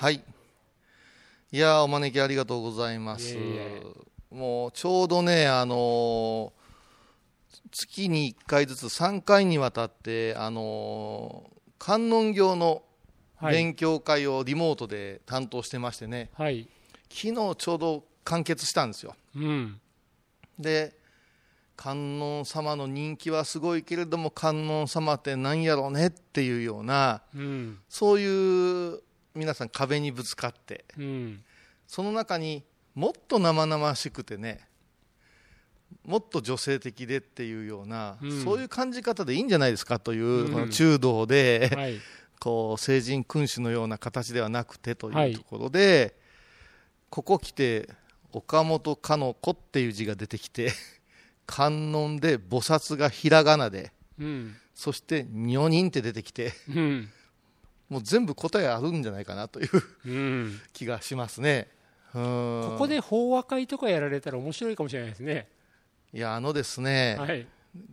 はい。いやーお招きありがとうございます。もうちょうどね、あのー月に1回ずつ3回にわたって、あのー観音業のはい勉強会をリモートで担当してましてね、はい昨日ちょうど完結したんですよ。うんで観音様の人気はすごいけれども観音様って何やろうねっていうようなうんそういう皆さん壁にぶつかって。うん。その中にもっと生々しくてねもっと女性的でっていうような、うん。そういう感じ方でいいんじゃないですかという、うん。この中道で、はい。こう聖人君主のような形ではなくてとはい。いうところで、ここ来て岡本かの子っていう字が出てきて 観音で菩薩がひらがなでうん。そして女人って出てきてうんもう全部答えあるんじゃないかなといううん。気がしますね。うん。ここで法話会とかやられたら面白いかもしれないですね。いやあのですね、はい。今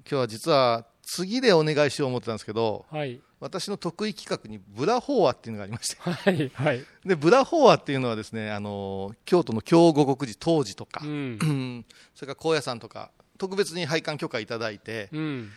日は実は次でお願いしよう思ってたんですけどはい。私の得意企画にブラ法話っていうのがありまして。はいはい。でブラ法話っていうのはですねあの京都の京五国寺当時とか、うん。う んそれから高野山とか特別に拝観許可いただいてうん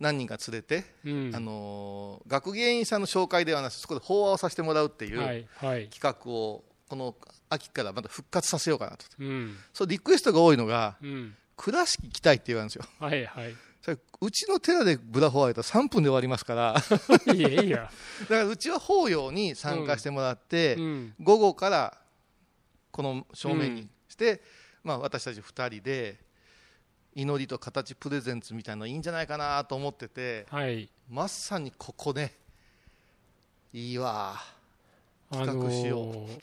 何人か連れて、うん。あの学芸員さんの紹介ではなくそこで法話をさせてもらうっていう企画をこの秋からまた復活させようかなと。うん。そうリクエストが多いのがうん。倉敷来たいって言われるんですよ。はいはい。それうちの寺でブラ法話やったら3分で終わりますから。い いやいいや。だからうちは法要に参加してもらって、うん。午後からこの正面にして、まあ、私たち2人で祈りと形プレゼンツみたいなのいいんじゃないかなと思ってて。はい。まさにここね。いいわ。あ企画しよう。の ー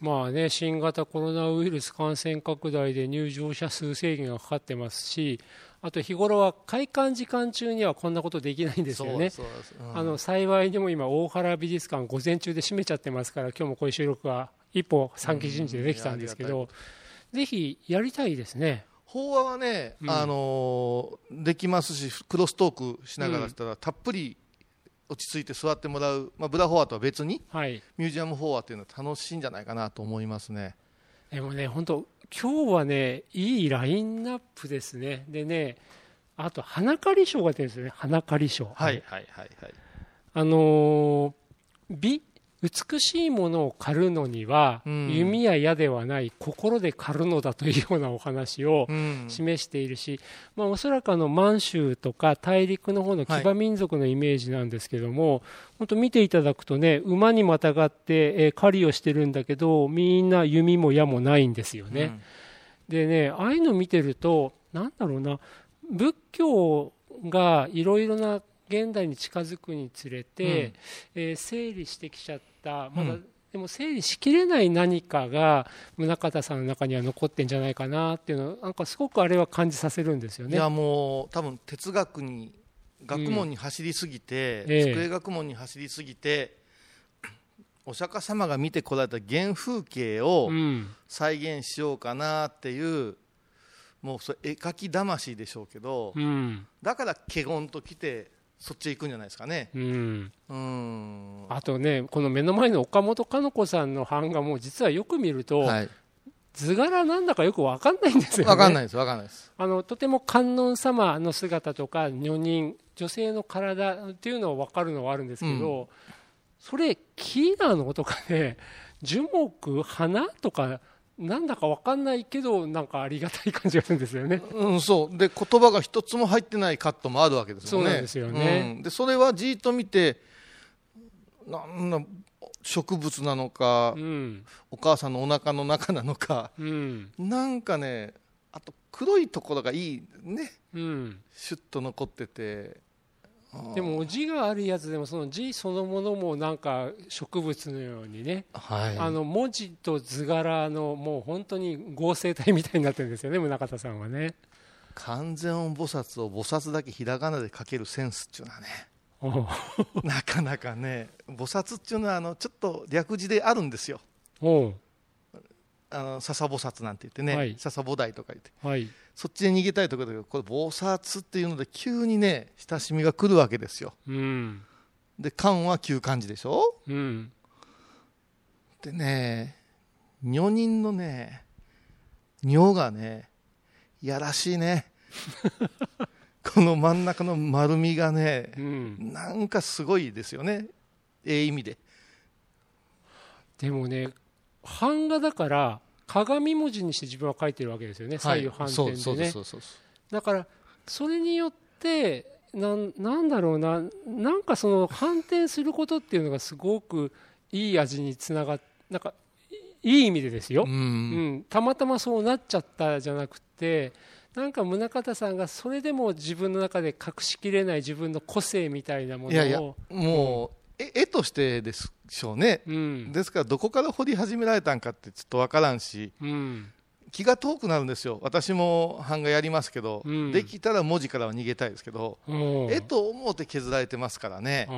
まあね新型コロナウイルス感染拡大で入場者数制限がかかってますしあと日頃は開館時間中にはこんなことできないんですよね。そうん。あの幸いにも今大原美術館午前中で閉めちゃってますから今日もこういう収録が一歩三期人事でできたんですけうん。ぜひやりたいですね法話はね、うん。あのーできますしクロストークしながらしたら、たっぷり落ち着いて座ってもらう、まあ、ブラフォアとは別にはい。ミュージアムフォアっていうのは楽しいんじゃないかなと思いますね。でもね本当今日はねいいラインナップですね。でねあと花刈り賞が出るんですよね。花刈り賞はいはいはいはい。あのー美美しいものを狩るのには、うん。弓や矢ではない心で狩るのだというようなお話をうん。示しているし、まあ、おそらくあの満州とか大陸の方の騎馬民族のイメージなんですけども、本当見ていただくとね馬にまたがって、えー狩りをしてるんだけどみんな弓も矢もないんですよね。でねああいうの見てるとなんだろうな仏教がいろいろな現代に近づくにつれて、えー整理してきちゃった。まだ、うん。でも整理しきれない何かが宗像さんの中には残ってんじゃないかなっていうのなんかすごくあれは感じさせるんですよね。いやもう多分哲学に学問に走りすぎて、ええ。机学問に走りすぎて お釈迦様が見てこられた原風景をうん。再現しようかなっていうもうそれ絵描き魂でしょうけど、うん。だから華厳と来てそっちへ行くんじゃないですかね。うん、うん。あとねこの目の前の岡本かの子さんの版画も実はよく見ると、はい。図柄なんだかよく分かんないんですよね。分かんないです分かんないです。あのとても観音様の姿とか女人女性の体っていうのは分かるのはあるんですけど、それ木なのとかね樹木花とかなんだか分かんないけどなんかありがたい感じがするんですよね。うん、そう。で言葉が一つも入ってないカットもあるわけですよね。そうですよね。うん。でそれはじーっと見てなんだ植物なのか、うん。お母さんのお腹の中なのかうん。なんかねあと黒いところがいいね。うん、シュッと残っててでも字があるやつでもその字そのものもなんか植物のようにね、はい。あの文字と図柄のもう本当に合成体みたいになってるんですよね宗像さんはね。完全音菩薩を菩薩だけひらがなで書けるセンスっていうのはね なかなかね菩薩っていうのはあのちょっと略字であるんですよ。あの笹菩薩なんて言ってね、はい。笹菩提とか言って。はいそっちで逃げたいところだけどこれ菩薩っていうので急にね親しみが来るわけですよ。うん。で漢は旧漢字でしょ？うん。でね女人のね尿がねやらしいね。この真ん中の丸みがね、うん、なんかすごいですよね。ええ意味で。でもね版画だから鏡文字にして自分は書いてるわけですよね、左右反転でね。だからそれによってなんなんだろうななんかその反転することっていうのがすごくいい味につながっなんかいい意味でですよ、うん、うん、たまたまそうなっちゃったじゃなくてなんか宗像さんがそれでも自分の中で隠しきれない自分の個性みたいなものをいやいやもう、うん、絵としてでしょうね、うん、ですからどこから掘り始められたんかってちょっと分からんし、うん、気が遠くなるんですよ。私も版画やりますけど、うん、できたら文字からは逃げたいですけど、絵と思うて削られてますからね。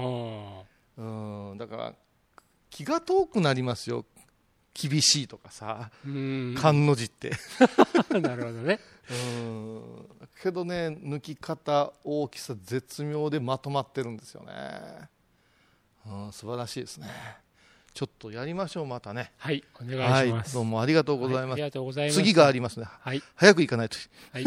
うん。だから気が遠くなりますよ。厳しいとかさ勘の字って。なるほどね。うん。けどね抜き方大きさ絶妙でまとまってるんですよねうん素晴らしいですね。ちょっとやりましょうまたね。はいお願いします、はい、どうもありがとうございます、はい、ありがとうございます。次がありますね、はい、早く行かないと。はい